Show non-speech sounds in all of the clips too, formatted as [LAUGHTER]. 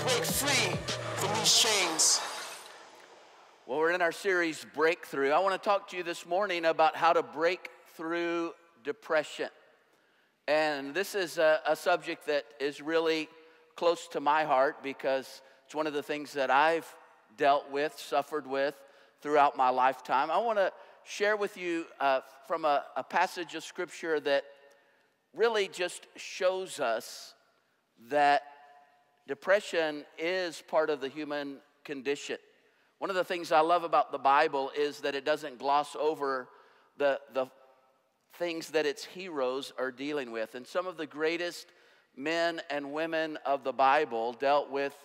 break free from these chains. Well, we're in our series Breakthrough. I want to talk to you this morning about how to break through depression. And this is a, a, subject that is really close to my heart because it's one of the things that I've dealt with, suffered with throughout my lifetime. I want to share with you uh, from a, a passage of scripture that really just shows us that depression is part of the human condition. One of the things I love about the Bible is that it doesn't gloss over the, the things that its heroes are dealing with. And some of the greatest men and women of the Bible dealt with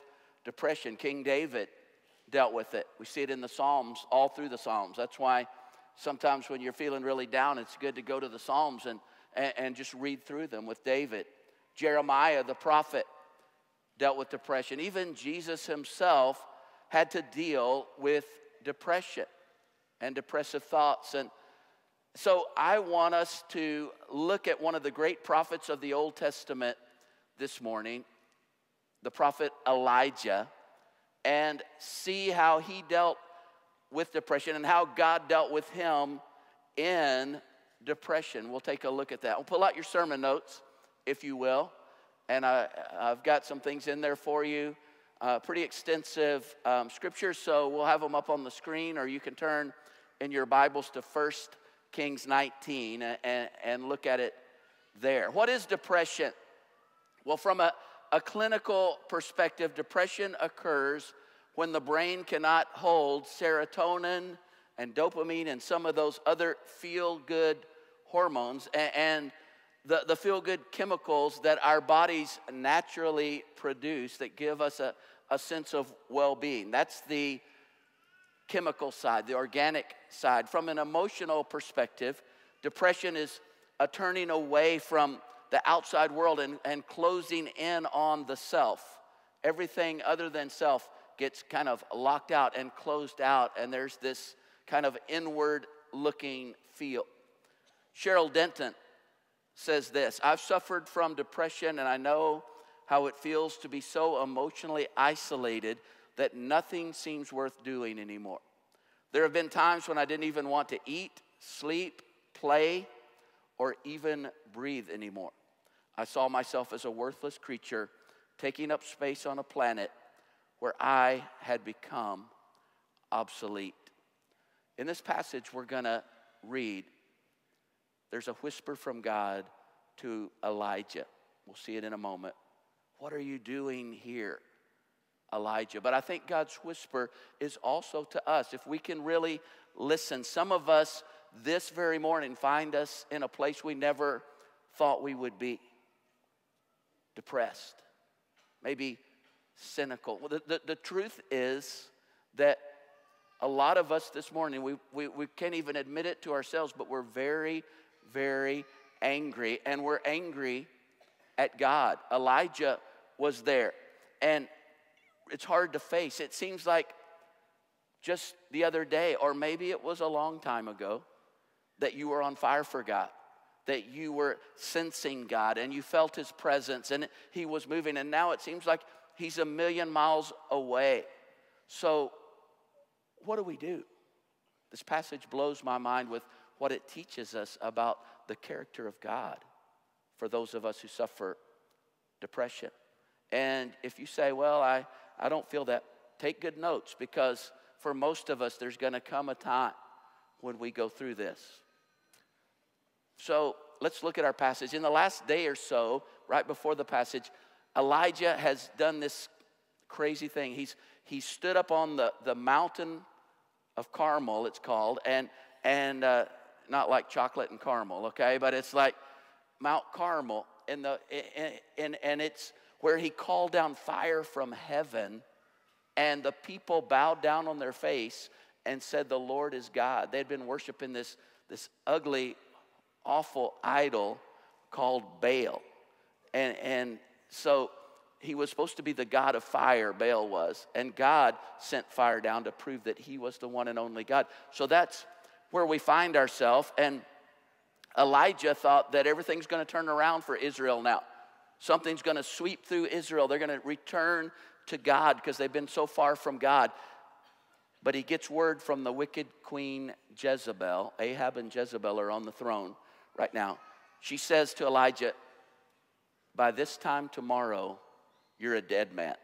depression. King David dealt with it. We see it in the Psalms, all through the Psalms. That's why sometimes when you're feeling really down, it's good to go to the Psalms and, and, and just read through them with David. Jeremiah, the prophet, dealt with depression. Even Jesus himself had to deal with depression and depressive thoughts. And so I want us to look at one of the great prophets of the Old Testament this morning, the prophet Elijah, and see how he dealt with depression and how God dealt with him in depression. We'll take a look at that. We'll pull out your sermon notes, if you will. And I, have got some things in there for you uh, pretty extensive um, scriptures, so we'll have them up on the screen, or you can turn in your Bibles to 1 Kings 19 and, and look at it there. What is depression? Well, from a, a clinical perspective, depression occurs when the brain cannot hold serotonin and dopamine and some of those other feel good hormones and, and the, the feel good chemicals that our bodies naturally produce that give us a, a sense of well being. That's the chemical side, the organic side. From an emotional perspective, depression is a turning away from the outside world and, and closing in on the self. Everything other than self gets kind of locked out and closed out, and there's this kind of inward looking feel. Cheryl Denton says this I've suffered from depression and I know how it feels to be so emotionally isolated that nothing seems worth doing anymore. There have been times when I didn't even want to eat, sleep, play, or even breathe anymore. I saw myself as a worthless creature taking up space on a planet where I had become obsolete. In this passage, we're going to read there's a whisper from God to Elijah. We'll see it in a moment. What are you doing here, Elijah? But I think God's whisper is also to us. If we can really listen, some of us this very morning find us in a place we never thought we would be depressed, maybe cynical. The, the, the truth is that a lot of us this morning, we, we, we can't even admit it to ourselves, but we're very, very angry, and we're angry at God. Elijah was there, and it's hard to face. It seems like just the other day, or maybe it was a long time ago, that you were on fire for God, that you were sensing God, and you felt His presence, and He was moving, and now it seems like He's a million miles away. So, what do we do? This passage blows my mind with what it teaches us about the character of God for those of us who suffer depression. And if you say, well, I, I don't feel that, take good notes because for most of us, there's going to come a time when we go through this. So let's look at our passage. In the last day or so, right before the passage, Elijah has done this crazy thing. He's, he stood up on the, the mountain of Carmel, it's called, and, and uh, not like chocolate and caramel, okay? But it's like Mount Carmel, and, the, and, and it's where he called down fire from heaven, and the people bowed down on their face and said, The Lord is God. They had been worshiping this, this ugly, awful idol called Baal. And, and so he was supposed to be the God of fire, Baal was. And God sent fire down to prove that he was the one and only God. So that's where we find ourselves. And Elijah thought that everything's going to turn around for Israel now. Something's going to sweep through Israel. They're going to return to God because they've been so far from God. But he gets word from the wicked queen Jezebel. Ahab and Jezebel are on the throne right now. She says to Elijah, By this time tomorrow, you're a dead man.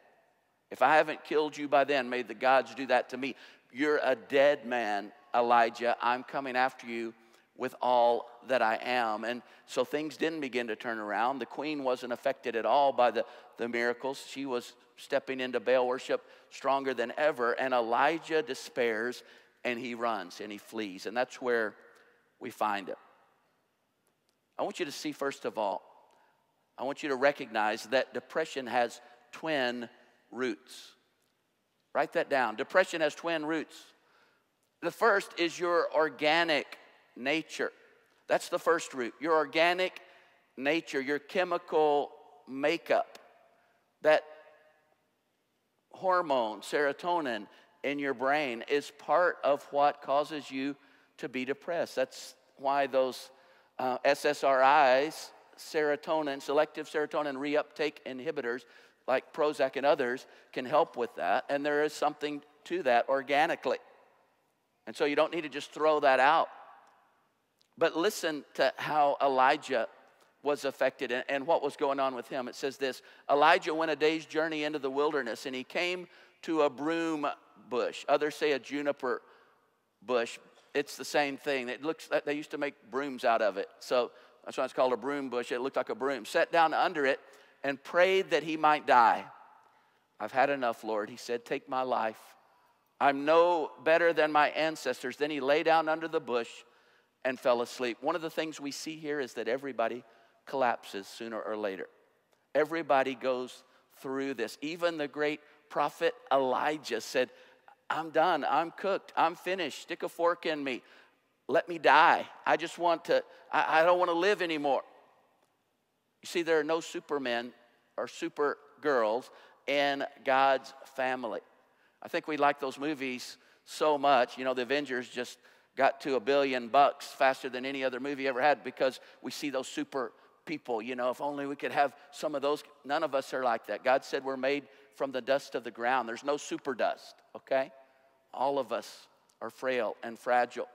If I haven't killed you by then, may the gods do that to me. You're a dead man, Elijah. I'm coming after you with all that I am. And so things didn't begin to turn around. The queen wasn't affected at all by the, the miracles. She was stepping into Baal worship stronger than ever. And Elijah despairs and he runs and he flees. And that's where we find it. I want you to see, first of all, I want you to recognize that depression has twin roots. Write that down. Depression has twin roots. The first is your organic nature. That's the first root. Your organic nature, your chemical makeup, that hormone, serotonin in your brain, is part of what causes you to be depressed. That's why those uh, SSRIs, serotonin, selective serotonin reuptake inhibitors, like Prozac and others, can help with that. And there is something to that organically. And so you don't need to just throw that out. But listen to how Elijah was affected and, and, what was going on with him. It says this Elijah went a day's journey into the wilderness and he came to a broom bush. Others say a juniper bush. It's the same thing. It looks like they used to make brooms out of it. So that's why it's called a broom bush. It looked like a broom. Sat down under it and prayed that he might die. I've had enough, Lord. He said, Take my life. I'm no better than my ancestors. Then he lay down under the bush and fell asleep. One of the things we see here is that everybody collapses sooner or later. Everybody goes through this. Even the great prophet Elijah said, I'm done. I'm cooked. I'm finished. Stick a fork in me. Let me die. I just want to, I, I don't want to live anymore. You see, there are no supermen or super girls in God's family. I think we like those movies so much. You know, the Avengers just got to a billion bucks faster than any other movie ever had because we see those super people. You know, if only we could have some of those. None of us are like that. God said we're made from the dust of the ground. There's no super dust, okay? All of us are frail and fragile.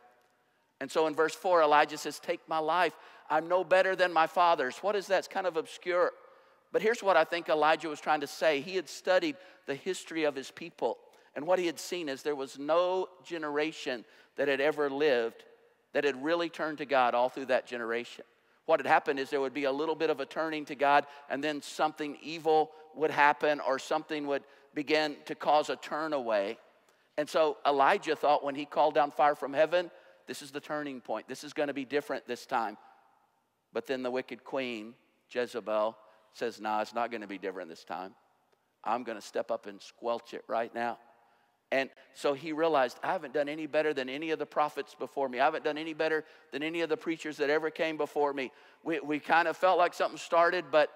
And so in verse 4, Elijah says, Take my life. I'm no better than my father's. What is that? It's kind of obscure. But here's what I think Elijah was trying to say. He had studied the history of his people. And what he had seen is there was no generation that had ever lived that had really turned to God all through that generation. What had happened is there would be a little bit of a turning to God, and then something evil would happen, or something would begin to cause a turn away. And so Elijah thought when he called down fire from heaven, this is the turning point. This is going to be different this time. But then the wicked queen, Jezebel, says, Nah, it's not going to be different this time. I'm going to step up and squelch it right now. And so he realized, I haven't done any better than any of the prophets before me. I haven't done any better than any of the preachers that ever came before me. We, we kind of felt like something started, but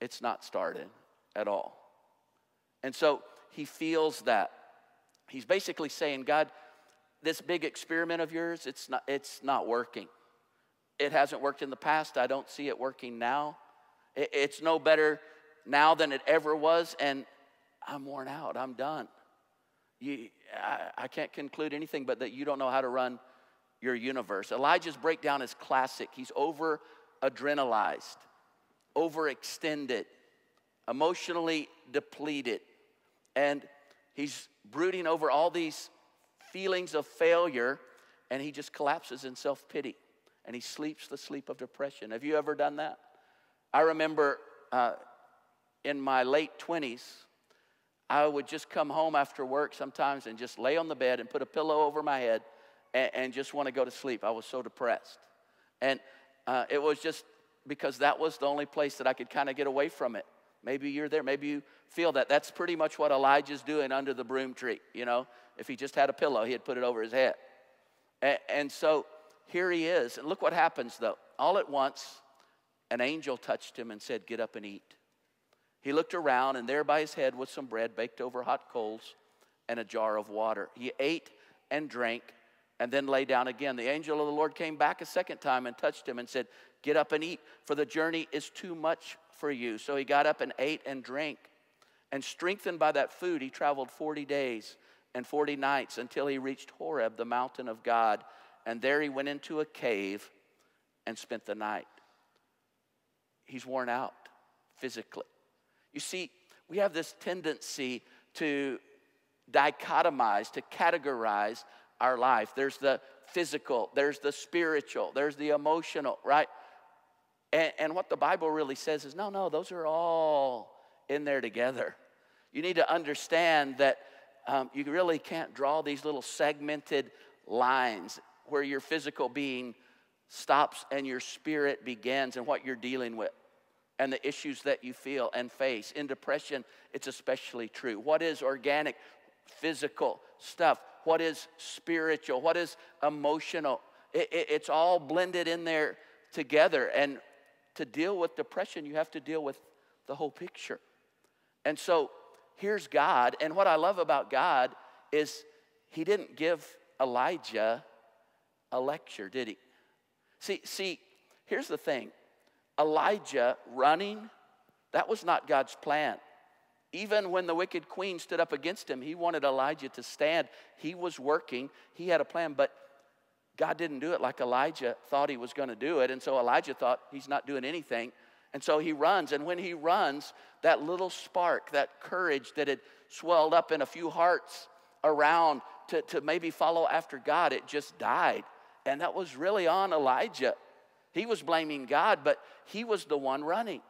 it's not started at all. And so he feels that. He's basically saying, God, this big experiment of yours, it's not, it's not working. It hasn't worked in the past. I don't see it working now. It, it's no better now than it ever was, and I'm worn out. I'm done. You, I, I can't conclude anything but that you don't know how to run your universe. Elijah's breakdown is classic. He's over adrenalized, overextended, emotionally depleted, and he's brooding over all these feelings of failure, and he just collapses in self pity and he sleeps the sleep of depression. Have you ever done that? I remember uh, in my late 20s, I would just come home after work sometimes and just lay on the bed and put a pillow over my head and, and just want to go to sleep. I was so depressed. And uh, it was just because that was the only place that I could kind of get away from it. Maybe you're there. Maybe you feel that. That's pretty much what Elijah's doing under the broom tree. You know, if he just had a pillow, he'd put it over his head. And, and so here he is. And look what happens, though. All at once, an angel touched him and said, Get up and eat. He looked around, and there by his head was some bread baked over hot coals and a jar of water. He ate and drank and then lay down again. The angel of the Lord came back a second time and touched him and said, Get up and eat, for the journey is too much for you. So he got up and ate and drank. And strengthened by that food, he traveled 40 days and 40 nights until he reached Horeb, the mountain of God. And there he went into a cave and spent the night. He's worn out physically. You see, we have this tendency to dichotomize, to categorize our life. There's the physical, there's the spiritual, there's the emotional, right? And, and, what the Bible really says is no, no, those are all in there together. You need to understand that um, you really can't draw these little segmented lines where your physical being stops and your spirit begins and what you're dealing with and the issues that you feel and face. In depression, it's especially true. What is organic, physical stuff? What is spiritual? What is emotional? It, it, it's all blended in there together. And to deal with depression, you have to deal with the whole picture. And so here's God. And what I love about God is he didn't give Elijah a lecture, did he? See, see, here's the thing. Elijah running, that was not God's plan. Even when the wicked queen stood up against him, he wanted Elijah to stand. He was working, he had a plan, but God didn't do it like Elijah thought he was going to do it. And so Elijah thought he's not doing anything. And so he runs. And when he runs, that little spark, that courage that had swelled up in a few hearts around to, to maybe follow after God, it just died. And that was really on Elijah. He was blaming God, but he was the one running.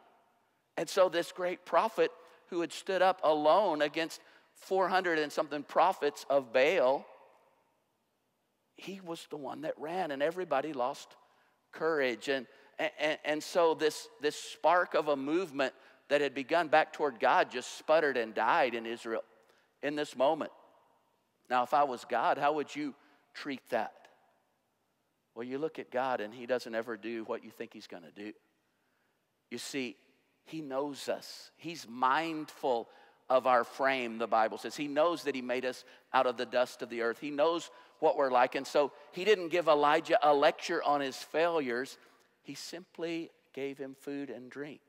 And so this great prophet who had stood up alone against 400 and something prophets of Baal, he was the one that ran, and everybody lost courage. And, and, and so this, this spark of a movement that had begun back toward God just sputtered and died in Israel in this moment. Now, if I was God, how would you treat that? Well, you look at God and He doesn't ever do what you think He's going to do. You see, He knows us, He's mindful of our frame, the Bible says. He knows that He made us out of the dust of the earth, He knows what we're like. And so He didn't give Elijah a lecture on his failures, He simply gave him food and drink.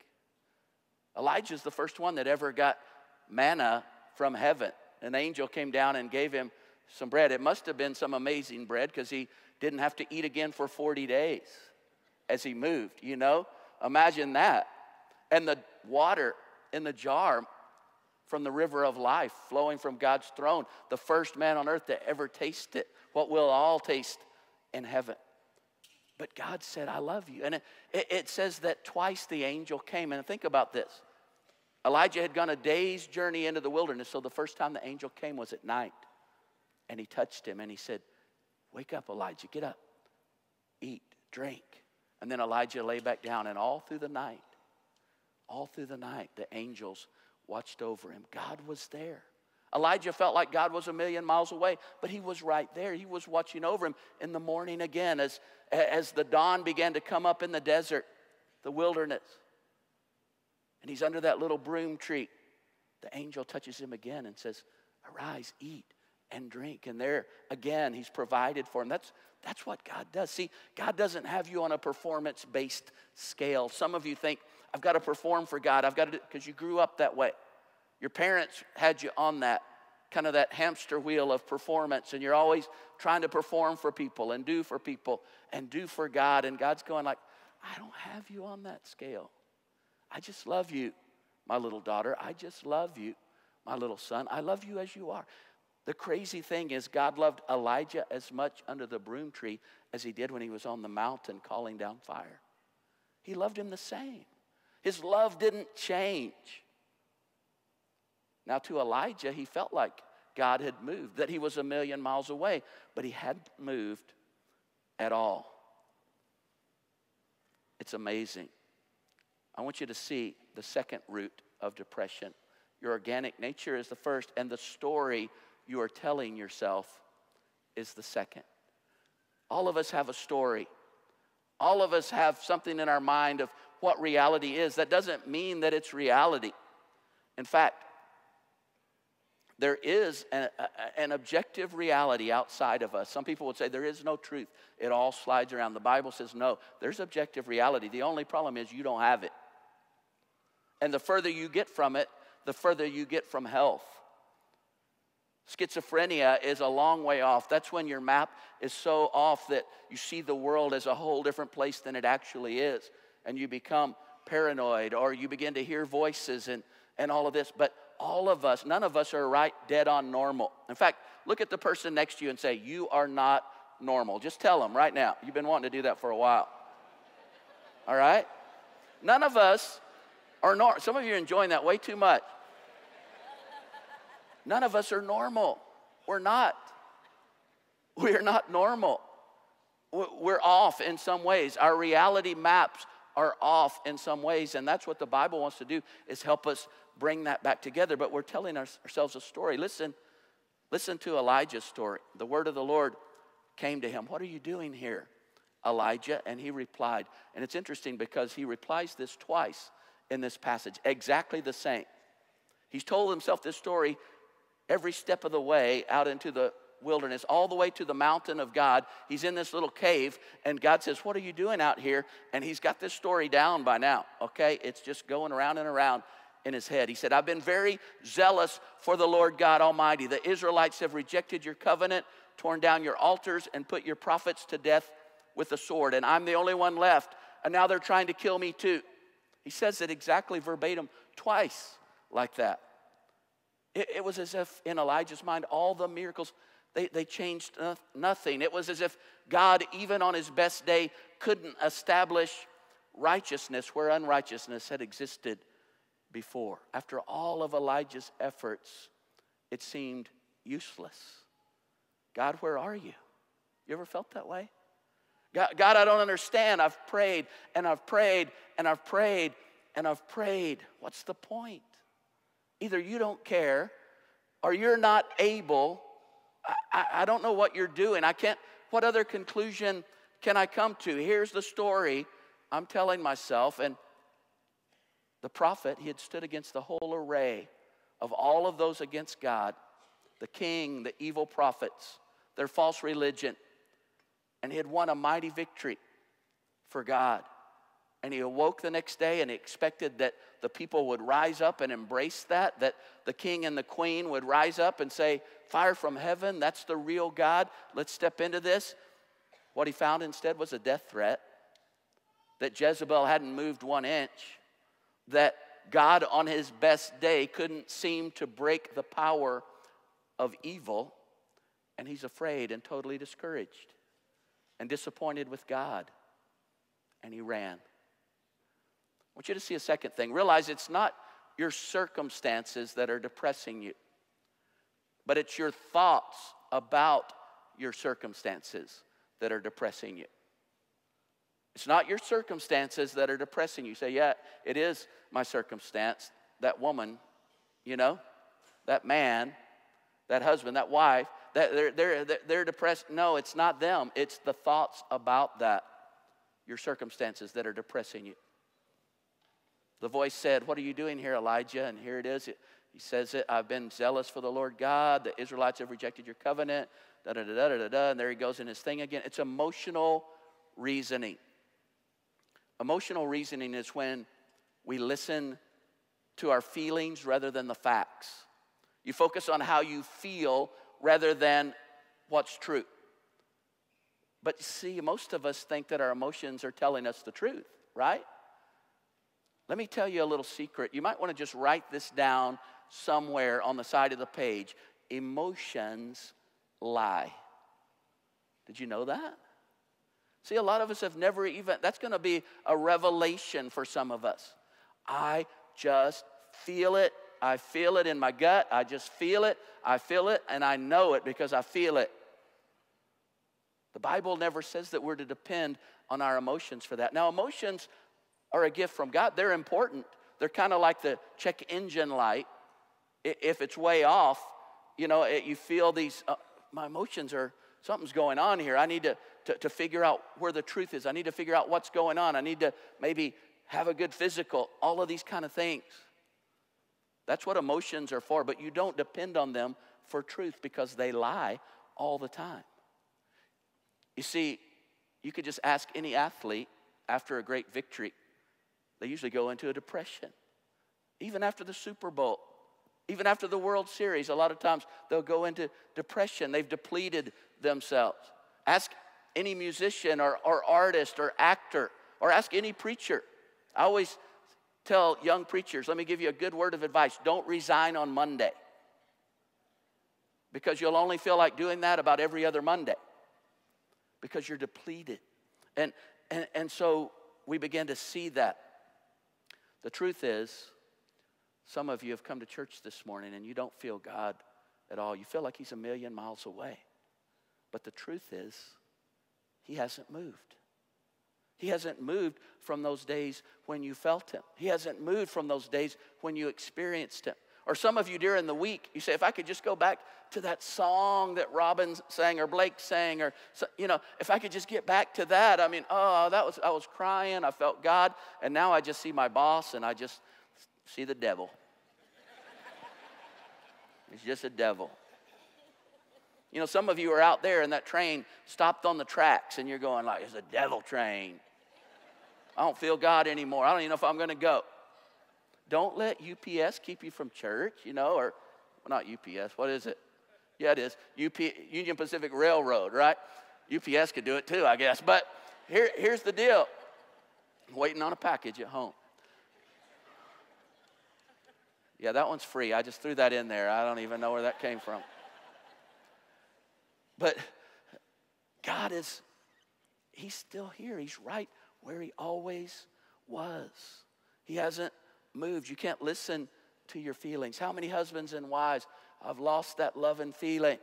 Elijah's the first one that ever got manna from heaven. An angel came down and gave him some bread. It must have been some amazing bread because he didn't have to eat again for 40 days as he moved, you know? Imagine that. And the water in the jar from the river of life flowing from God's throne, the first man on earth to ever taste it, what we'll all taste in heaven. But God said, I love you. And it, it, says that twice the angel came. And think about this Elijah had gone a day's journey into the wilderness, so the first time the angel came was at night. And he touched him and he said, Wake up, Elijah, get up, eat, drink. And then Elijah lay back down, and all through the night, all through the night, the angels watched over him. God was there. Elijah felt like God was a million miles away, but he was right there. He was watching over him in the morning again as, as the dawn began to come up in the desert, the wilderness. And he's under that little broom tree. The angel touches him again and says, Arise, eat and drink. And there again, he's provided for him. That's, that's what God does. See, God doesn't have you on a performance based scale. Some of you think, I've got to perform for God. I've got to, because you grew up that way. Your parents had you on that kind of that hamster wheel of performance, and you're always trying to perform for people and do for people and do for God. And God's going, like, I don't have you on that scale. I just love you, my little daughter. I just love you, my little son. I love you as you are. The crazy thing is, God loved Elijah as much under the broom tree as he did when he was on the mountain calling down fire. He loved him the same. His love didn't change. Now, to Elijah, he felt like God had moved, that he was a million miles away, but he hadn't moved at all. It's amazing. I want you to see the second root of depression. Your organic nature is the first, and the story you are telling yourself is the second. All of us have a story. All of us have something in our mind of what reality is. That doesn't mean that it's reality. In fact, there is an, an, objective reality outside of us. Some people would say there is no truth, it all slides around. The Bible says no, there's objective reality. The only problem is you don't have it. And the further you get from it, the further you get from health. Schizophrenia is a long way off. That's when your map is so off that you see the world as a whole different place than it actually is. And you become paranoid or you begin to hear voices and, and all of this. But all of us, none of us are right dead on normal. In fact, look at the person next to you and say, You are not normal. Just tell them right now. You've been wanting to do that for a while. All right? None of us are normal. Some of you are enjoying that way too much. None of us are normal. We're not. We're not normal. We're off in some ways. Our reality maps are off in some ways, and that's what the Bible wants to do is help us bring that back together. But we're telling ourselves a story. Listen, listen to Elijah's story. The word of the Lord came to him. What are you doing here, Elijah? And he replied. And it's interesting because he replies this twice in this passage, exactly the same. He's told himself this story every step of the way out into the wilderness, all the way to the mountain of God. He's in this little cave, and God says, What are you doing out here? And he's got this story down by now, okay? It's just going around and around in his head. He said, I've been very zealous for the Lord God Almighty. The Israelites have rejected your covenant, torn down your altars, and put your prophets to death with the sword. And I'm the only one left, and now they're trying to kill me too. He says it exactly verbatim twice like that. It, it was as if in Elijah's mind, all the miracles, they, they changed nothing. It was as if God, even on his best day, couldn't establish righteousness where unrighteousness had existed before. After all of Elijah's efforts, it seemed useless. God, where are you? You ever felt that way? God, God, I don't understand. I've prayed and I've prayed and I've prayed and I've prayed. What's the point? Either you don't care or you're not able. I, I, I don't know what you're doing. I can't, what other conclusion can I come to? Here's the story I'm telling myself. And the prophet, he had stood against the whole array of all of those against God the king, the evil prophets, their false religion. And he had won a mighty victory for God. And he awoke the next day and he expected that the people would rise up and embrace that, that the king and the queen would rise up and say, Fire from heaven, that's the real God, let's step into this. What he found instead was a death threat, that Jezebel hadn't moved one inch, that God on his best day couldn't seem to break the power of evil, and he's afraid and totally discouraged and disappointed with God, and he ran. I want you to see a second thing. Realize it's not your circumstances that are depressing you, but it's your thoughts about your circumstances that are depressing you. It's not your circumstances that are depressing you. you. Say, yeah, it is my circumstance. That woman, you know, that man, that husband, that wife, that they're, they're, they're depressed. No, it's not them. It's the thoughts about that, your circumstances that are depressing you. The voice said, What are you doing here, Elijah? And here it is. He says it I've been zealous for the Lord God. The Israelites have rejected your covenant. Da da da da da da. And there he goes in his thing again. It's emotional reasoning. Emotional reasoning is when we listen to our feelings rather than the facts. You focus on how you feel rather than what's true. But see, most of us think that our emotions are telling us the truth, right? Let me tell you a little secret. You might want to just write this down somewhere on the side of the page. Emotions lie. Did you know that? See, a lot of us have never even, that's going to be a revelation for some of us. I just feel it. I feel it in my gut. I just feel it. I feel it, and I know it because I feel it. The Bible never says that we're to depend on our emotions for that. Now, emotions are a gift from God. They're important. They're kind of like the check engine light. If it's way off, you know, you feel these, uh, my emotions are, something's going on here. I need to, to, to figure out where the truth is. I need to figure out what's going on. I need to maybe have a good physical, all of these kind of things. That's what emotions are for, but you don't depend on them for truth because they lie all the time. You see, you could just ask any athlete after a great victory they usually go into a depression. Even after the Super Bowl, Even after the World Series, a lot of times they'll go into depression. They've depleted themselves. Ask any musician or, or artist or actor, or ask any preacher. I always tell young preachers let me give you a good word of advice don't resign on Monday because you'll only feel like doing that about every other Monday because you're depleted. And, and, and so we begin to see that. The truth is, some of you have come to church this morning and you don't feel God at all. You feel like He's a million miles away. But the truth is, He hasn't moved. He hasn't moved from those days when you felt Him. He hasn't moved from those days when you experienced Him. Or some of you during the week, you say, if I could just go back to that song that Robin sang or Blake sang, or, you know, if I could just get back to that, I mean, oh, that was, I was crying, I felt God, and now I just see my boss and I just see the devil. [LAUGHS] He's just a devil. You know, some of you are out there and that train stopped on the tracks and you're going like, it's a devil train. I don't feel God anymore. I don't even know if I'm going to go. Don't let UPS keep you from church, you know, or well, not UPS, what is it? Yeah, it is. UP, Union Pacific Railroad, right? UPS could do it too, I guess. But here, here's the deal I'm waiting on a package at home. Yeah, that one's free. I just threw that in there. I don't even know where that came from. But God is, He's still here. He's right where He always was. He hasn't moved. You can't listen to your feelings. How many husbands and wives have lost that love and feeling?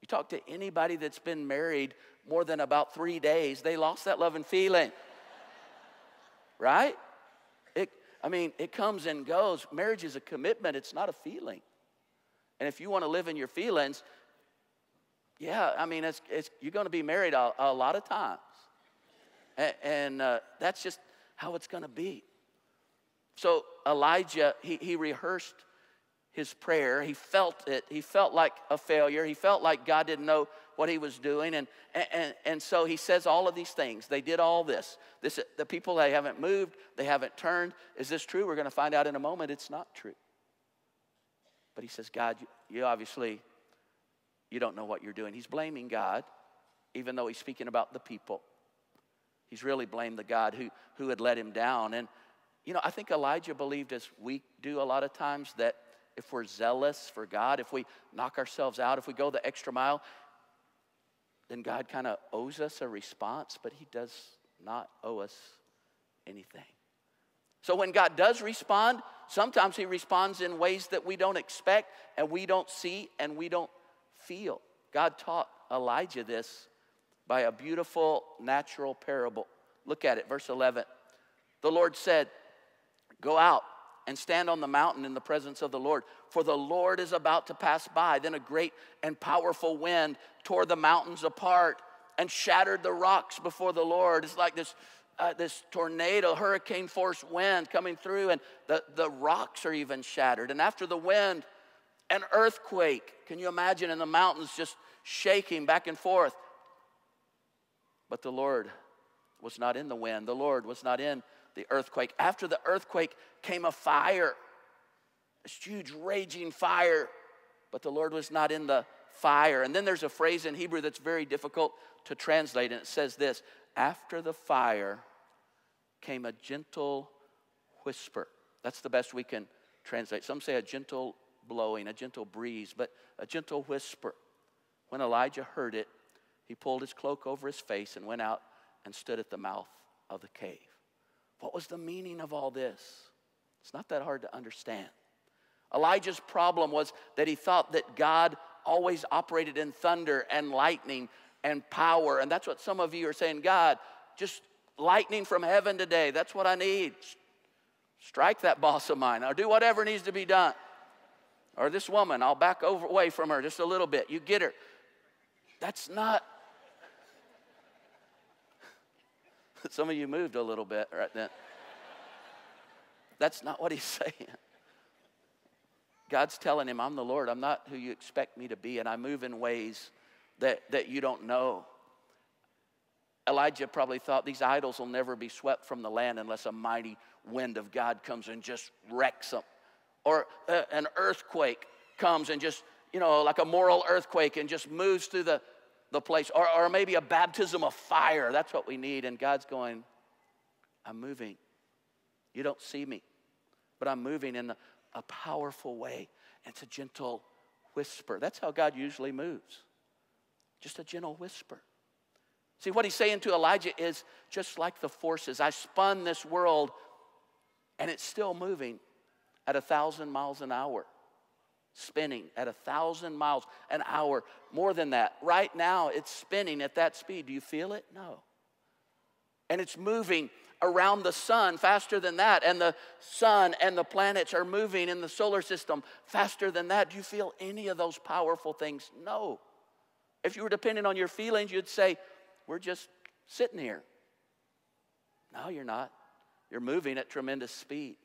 You talk to anybody that's been married more than about three days, they lost that love and feeling. [LAUGHS] right? It, I mean, it comes and goes. Marriage is a commitment, it's not a feeling. And if you want to live in your feelings, yeah, I mean, it's, it's, you're going to be married a, a lot of times. And, and uh, that's just how it's going to be. So Elijah, he, he rehearsed his prayer. He felt it. He felt like a failure. He felt like God didn't know what he was doing. And, and, and so he says all of these things. They did all this. this. The people, they haven't moved. They haven't turned. Is this true? We're going to find out in a moment it's not true. But he says, God, you, you obviously, you don't know what you're doing. He's blaming God, even though he's speaking about the people. He's really blamed the God who, who had let him down. And you know, I think Elijah believed, as we do a lot of times, that if we're zealous for God, if we knock ourselves out, if we go the extra mile, then God kind of owes us a response, but He does not owe us anything. So when God does respond, sometimes He responds in ways that we don't expect and we don't see and we don't feel. God taught Elijah this by a beautiful natural parable. Look at it, verse 11. The Lord said, Go out and stand on the mountain in the presence of the Lord, for the Lord is about to pass by. Then a great and powerful wind tore the mountains apart and shattered the rocks before the Lord. It's like this, uh, this tornado, hurricane force wind coming through, and the, the rocks are even shattered. And after the wind, an earthquake. Can you imagine? in the mountains just shaking back and forth. But the Lord was not in the wind, the Lord was not in the earthquake. After the earthquake came a fire, this huge raging fire, but the Lord was not in the fire. And then there's a phrase in Hebrew that's very difficult to translate, and it says this After the fire came a gentle whisper. That's the best we can translate. Some say a gentle blowing, a gentle breeze, but a gentle whisper. When Elijah heard it, he pulled his cloak over his face and went out and stood at the mouth of the cave. What was the meaning of all this? It's not that hard to understand. Elijah's problem was that he thought that God always operated in thunder and lightning and power. And that's what some of you are saying God, just lightning from heaven today. That's what I need. Strike that boss of mine or do whatever needs to be done. Or this woman, I'll back over, away from her just a little bit. You get her. That's not [LAUGHS] Some of you moved a little bit right then. That's not what he's [LAUGHS] saying. God's telling him, I'm the Lord. I'm not who you expect me to be, and I move in ways that, that you don't know. Elijah probably thought these idols will never be swept from the land unless a mighty wind of God comes and just wrecks them. or uh, an earthquake comes and just, you know, like a moral earthquake and just moves through the, the place, or, or maybe a baptism of fire. That's what we need. And God's going, I'm moving. You don't see me, but I'm moving in a powerful way. It's a gentle whisper. That's how God usually moves. Just a gentle whisper. See, what he's saying to Elijah is just like the forces. I spun this world and it's still moving at a thousand miles an hour. Spinning at a thousand miles an hour. More than that. Right now, it's spinning at that speed. Do you feel it? No. And it's moving around the sun faster than that. And the sun and the planets are moving in the solar system faster than that. Do you feel any of those powerful things? No. If you were dependent on your feelings, you'd say, We're just sitting here. No, you're not. You're moving at tremendous speed.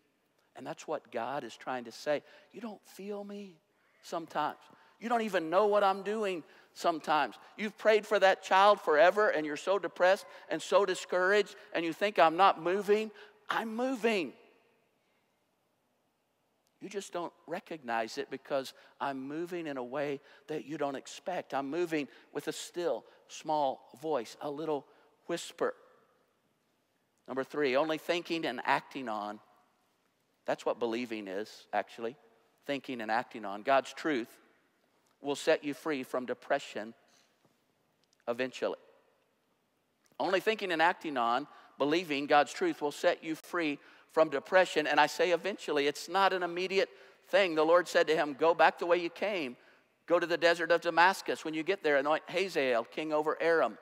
And that's what God is trying to say. You don't feel me sometimes. You don't even know what I'm doing sometimes. You've prayed for that child forever and you're so depressed and so discouraged and you think I'm not moving. I'm moving. You just don't recognize it because I'm moving in a way that you don't expect. I'm moving with a still, small voice, a little whisper. Number three, only thinking and acting on. That's what believing is, actually. Thinking and acting on. God's truth will set you free from depression eventually. Only thinking and acting on, believing God's truth will set you free from depression. And I say eventually, it's not an immediate thing. The Lord said to him, Go back the way you came. Go to the desert of Damascus. When you get there, anoint Hazael, king over Aram.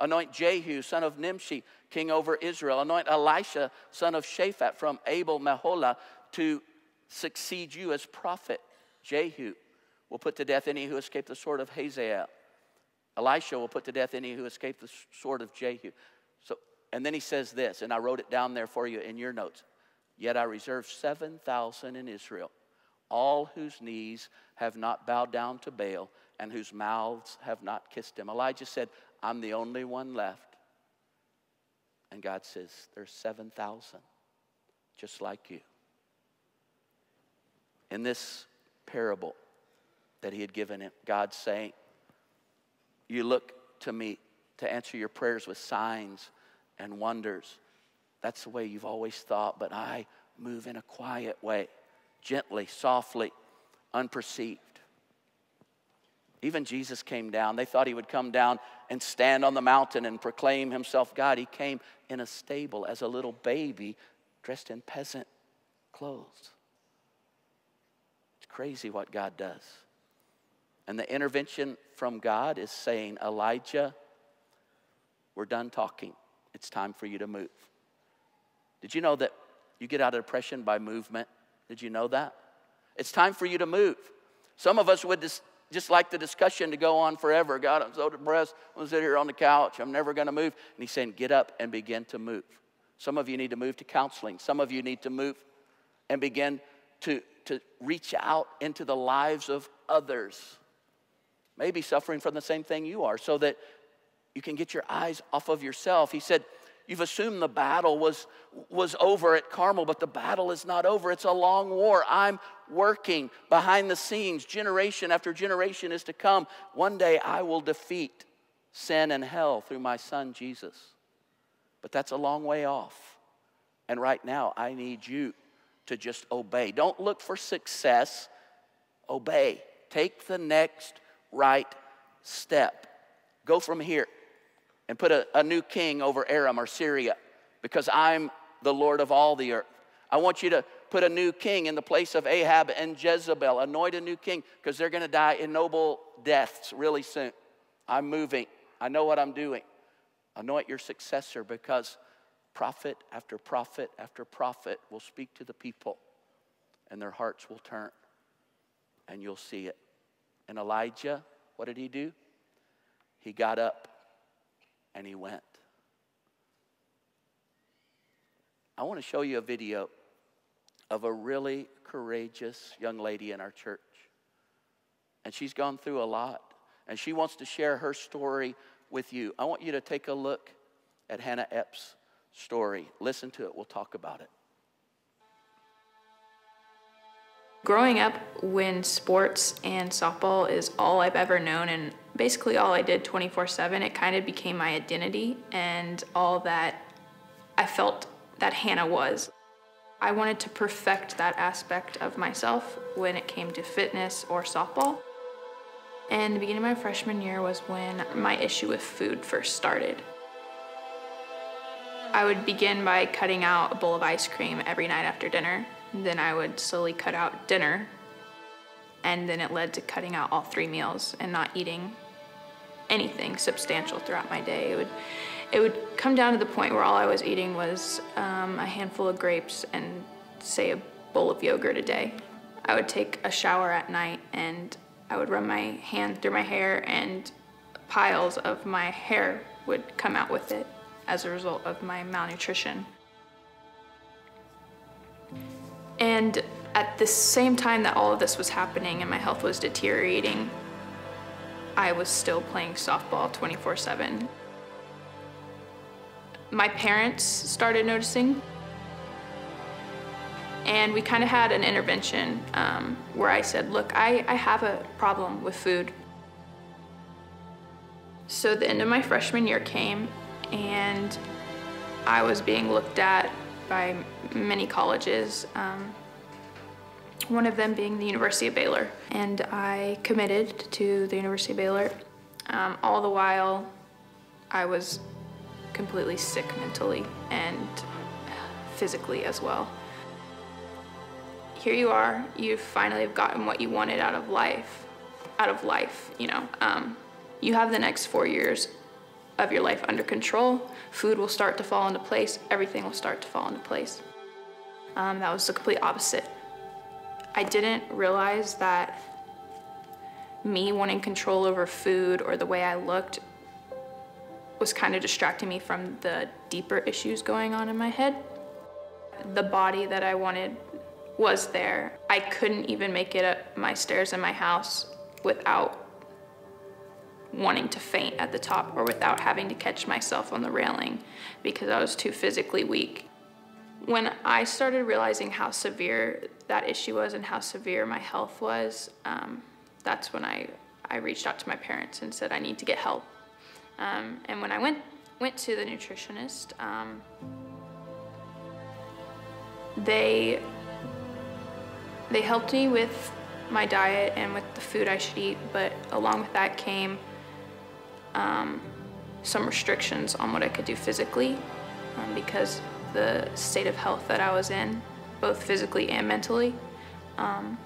Anoint Jehu, son of Nimshi, king over Israel. Anoint Elisha, son of Shaphat from Abel Meholah, to succeed you as prophet. Jehu will put to death any who escape the sword of Hazael. Elisha will put to death any who escape the sword of Jehu. So, and then he says this, and I wrote it down there for you in your notes. Yet I reserve 7,000 in Israel, all whose knees have not bowed down to Baal and whose mouths have not kissed him. Elijah said, I'm the only one left. And God says, There's 7,000 just like you. In this parable, that he had given him. God saying, You look to me to answer your prayers with signs and wonders. That's the way you've always thought, but I move in a quiet way, gently, softly, unperceived. Even Jesus came down. They thought he would come down and stand on the mountain and proclaim himself God. He came in a stable as a little baby dressed in peasant clothes. It's crazy what God does. And the intervention from God is saying, Elijah, we're done talking. It's time for you to move. Did you know that you get out of depression by movement? Did you know that? It's time for you to move. Some of us would just, just like the discussion to go on forever. God, I'm so depressed. I'm going to sit here on the couch. I'm never going to move. And he's saying, get up and begin to move. Some of you need to move to counseling. Some of you need to move and begin to, to reach out into the lives of others maybe suffering from the same thing you are, so that you can get your eyes off of yourself. He said, You've assumed the battle was, was over at Carmel, but the battle is not over. It's a long war. I'm working behind the scenes. Generation after generation is to come. One day I will defeat sin and hell through my son Jesus. But that's a long way off. And right now, I need you to just obey. Don't look for success, obey. Take the next right step. Go from here and put a, a new king over Aram or Syria because I'm the Lord of all the earth. I want you to put a new king in the place of Ahab and Jezebel. Anoint a new king because they're going to die in noble deaths really soon. I'm moving. I know what I'm doing. Anoint your successor because prophet after prophet after prophet will speak to the people and their hearts will turn and you'll see it. And Elijah, what did he do? He got up and he went. I want to show you a video of a really courageous young lady in our church. And she's gone through a lot. And she wants to share her story with you. I want you to take a look at Hannah Epps' story. Listen to it. We'll talk about it. Growing up, when sports and softball is all I've ever known and basically all I did 24 7, it kind of became my identity and all that I felt that Hannah was. I wanted to perfect that aspect of myself when it came to fitness or softball. And the beginning of my freshman year was when my issue with food first started. I would begin by cutting out a bowl of ice cream every night after dinner. Then I would slowly cut out dinner. And then it led to cutting out all three meals and not eating anything substantial throughout my day. It would, it would come down to the point where all I was eating was um, a handful of grapes and, say, a bowl of yogurt a day. I would take a shower at night and I would run my hand through my hair, and piles of my hair would come out with it as a result of my malnutrition. And at the same time that all of this was happening and my health was deteriorating, I was still playing softball 24 7. My parents started noticing, and we kind of had an intervention um, where I said, Look, I, I have a problem with food. So the end of my freshman year came, and I was being looked at by many colleges, um, one of them being the University of Baylor. And I committed to the University of Baylor. Um, all the while, I was completely sick mentally and physically as well. Here you are, you finally have gotten what you wanted out of life, out of life, you know. Um, you have the next four years of your life under control, food will start to fall into place, everything will start to fall into place. Um, that was the complete opposite. I didn't realize that me wanting control over food or the way I looked was kind of distracting me from the deeper issues going on in my head. The body that I wanted was there. I couldn't even make it up my stairs in my house without wanting to faint at the top or without having to catch myself on the railing because I was too physically weak. When I started realizing how severe that issue was and how severe my health was, um, that's when I, I reached out to my parents and said I need to get help. Um, and when I went, went to the nutritionist, um, they, they helped me with my diet and with the food I should eat, but along with that came um, some restrictions on what I could do physically um, because the state of health that I was in, both physically and mentally. Um,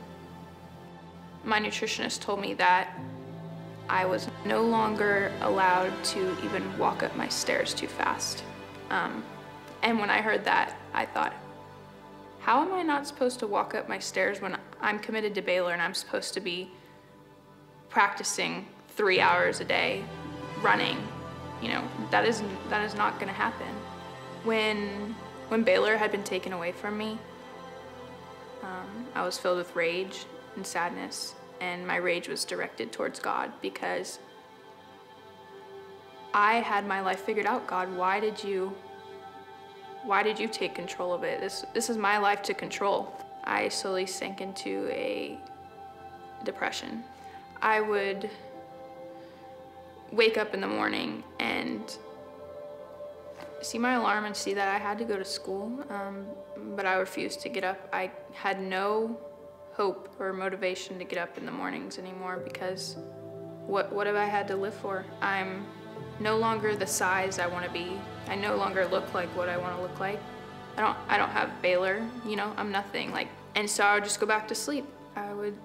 my nutritionist told me that I was no longer allowed to even walk up my stairs too fast. Um, and when I heard that, I thought, how am I not supposed to walk up my stairs when I'm committed to Baylor and I'm supposed to be practicing three hours a day running. You know, that is, that is not gonna happen. When, when Baylor had been taken away from me, um, I was filled with rage and sadness, and my rage was directed towards God because I had my life figured out. God, why did you, why did you take control of it? This, this is my life to control. I slowly sank into a depression. I would wake up in the morning and see my alarm and see that I had to go to school, um, but I refused to get up. I had no hope or motivation to get up in the mornings anymore because what, what have I had to live for? I'm no longer the size I want to be. I no longer look like what I want to look like. I don't, I don't have Baylor, you know, I'm nothing. Like, and so I would just go back to sleep. I would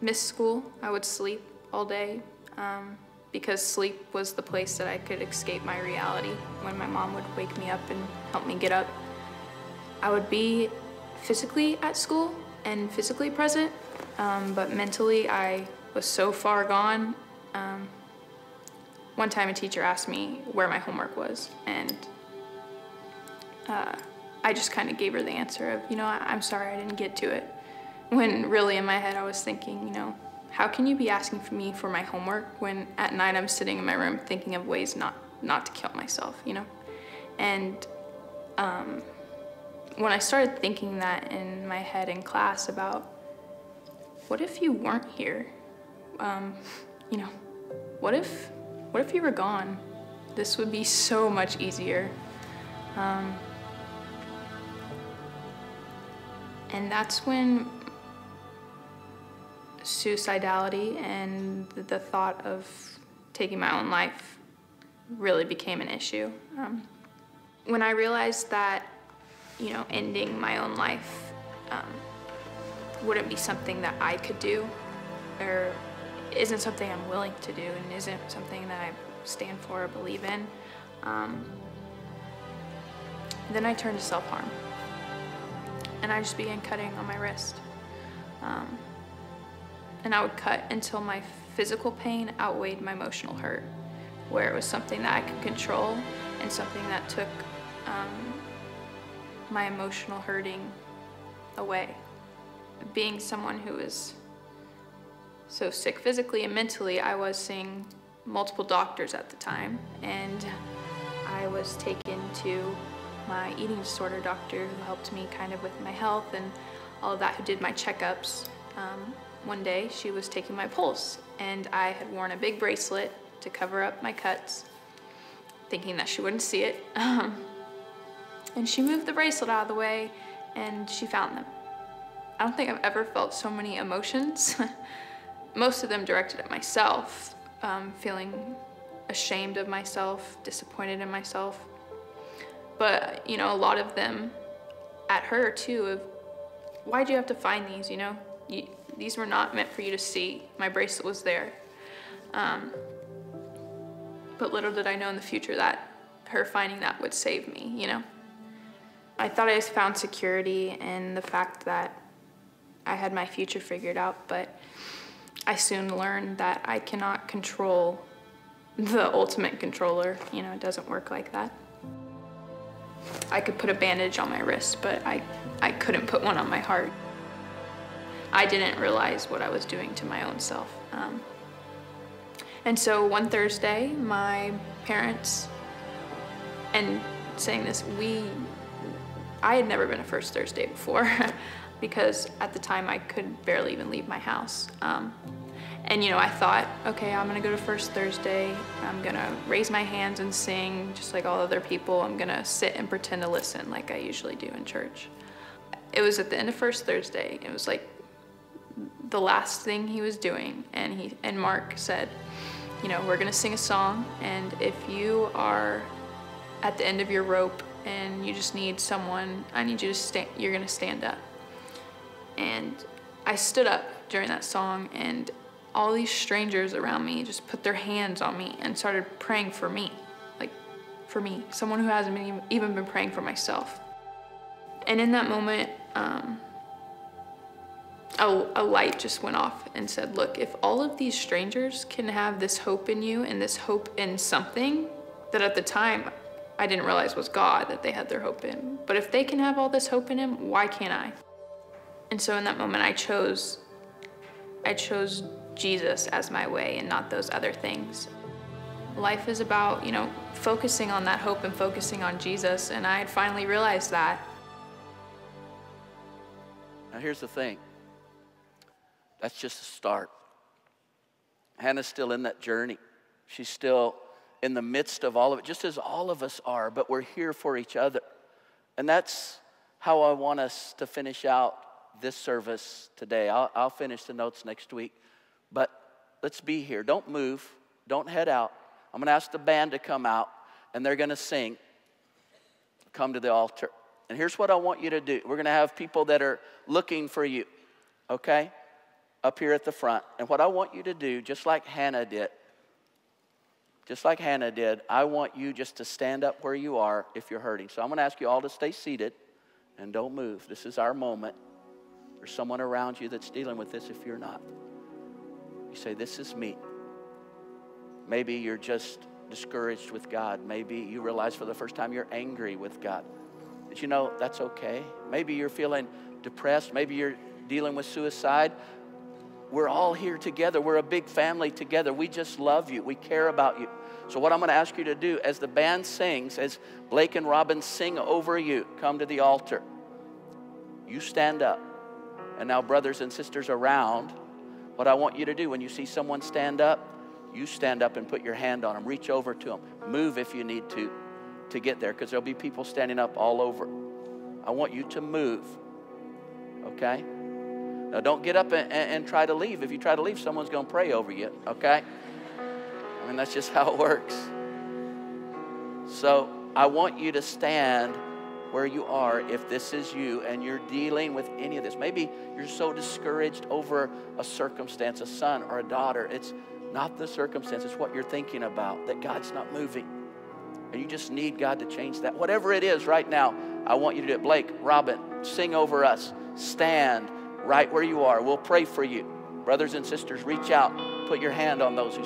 miss school. I would sleep all day. Um, because sleep was the place that I could escape my reality. When my mom would wake me up and help me get up, I would be physically at school and physically present, um, but mentally I was so far gone. Um, one time a teacher asked me where my homework was, and uh, I just kind of gave her the answer of, you know, I'm sorry I didn't get to it. When really in my head I was thinking, you know, how can you be asking for me for my homework when at night I'm sitting in my room thinking of ways not, not to kill myself, you know? And um, when I started thinking that in my head in class about what if you weren't here? Um, you know, what if, what if you were gone? This would be so much easier. Um, and that's when suicidality and the thought of taking my own life really became an issue. Um, when I realized that, you know, ending my own life um, wouldn't be something that I could do, or isn't something I'm willing to do, and isn't something that I stand for or believe in, um, then I turned to self-harm. And I just began cutting on my wrist. And I would cut until my physical pain outweighed my emotional hurt, where it was something that I could control and something that took um, my emotional hurting away. Being someone who was so sick physically and mentally, I was seeing multiple doctors at the time, and I was taken to my eating disorder doctor who helped me kind of with my health and all of that, who did my checkups. Um, one day she was taking my pulse, and I had worn a big bracelet to cover up my cuts, thinking that she wouldn't see it. [LAUGHS] And she moved the bracelet out of the way, and she found them. I don't think I've ever felt so many emotions. [LAUGHS] Most of them directed at myself, um, feeling ashamed of myself, disappointed in myself. But, you know, a lot of them at her too of, why'd you have to find these, you know? You, these were not meant for you to see. My bracelet was there. Um, but little did I know in the future that her finding that would save me, you know? I thought I had found security in the fact that I had my future figured out, but I soon learned that I cannot control the ultimate controller. You know, it doesn't work like that. I could put a bandage on my wrist, but I, I couldn't put one on my heart. I didn't realize what I was doing to my own self. Um, and so one Thursday, my parents, and saying this, we, I had never been a First Thursday before [LAUGHS] because at the time I could barely even leave my house. Um, and you know, I thought, okay, I'm gonna go to First Thursday. I'm gonna raise my hands and sing just like all other people. I'm gonna sit and pretend to listen like I usually do in church. It was at the end of First Thursday. It was like the last thing he was doing, and he and Mark said, you know, we're gonna sing a song, and if you are at the end of your rope and you just need someone, I need you to stand. You're gonna stand up. And I stood up during that song, and all these strangers around me just put their hands on me and started praying for me. Like, for me, someone who hasn't been even been praying for myself. And in that moment, um, a, a light just went off and said, Look, if all of these strangers can have this hope in you and this hope in something that at the time I didn't realize was God that they had their hope in, but if they can have all this hope in Him, why can't I? And so in that moment, I chose, I chose Jesus as my way and not those other things. Life is about, you know, focusing on that hope and focusing on Jesus, and I had finally realized that. Now, here's the thing that's just a start. Hannah's still in that journey. She's still in the midst of all of it, just as all of us are, but we're here for each other. And that's how I want us to finish out this service today. I'll, I'll finish the notes next week. But let's be here. Don't move. Don't head out. I'm to ask the band to come out, and they're to sing. Come to the altar. And here's what I want you to do we're to have people that are looking for you, okay? Up here at the front. And what I want you to do, just like Hannah did, just like Hannah did, I want you just to stand up where you are if you're hurting. So I'm going to ask you all to stay seated and don't move. This is our moment. There's someone around you that's dealing with this if you're not. You say, This is me. Maybe you're just discouraged with God. Maybe you realize for the first time you're angry with God. But you know, that's okay. Maybe you're feeling depressed. Maybe you're dealing with suicide. We're all here together. We're a big family together. We just love you. We care about you. So, what I'm going to ask you to do as the band sings, as Blake and Robin sing over you, come to the altar. You stand up And now, brothers and sisters around, what I want you to do when you see someone stand up, you stand up and put your hand on them. Reach over to them. Move if you need to to get there because there'll be people standing up all over. I want you to move. Okay? Now, don't get up and, and, and try to leave. If you try to leave, someone's going to pray over you. Okay? I mean, that's just [LAUGHS] how it works. So, I want you to stand where you are if this is you and you're dealing with any of this. Maybe you're so discouraged over a circumstance, a son or a daughter. It's not the circumstance, it's what you're thinking about, that God's not moving. And you just need God to change that. Whatever it is right now, I want you to do it. Blake, Robin, sing over us. Stand right where you are. We'll pray for you. Brothers and sisters, reach out. Put your hand on those who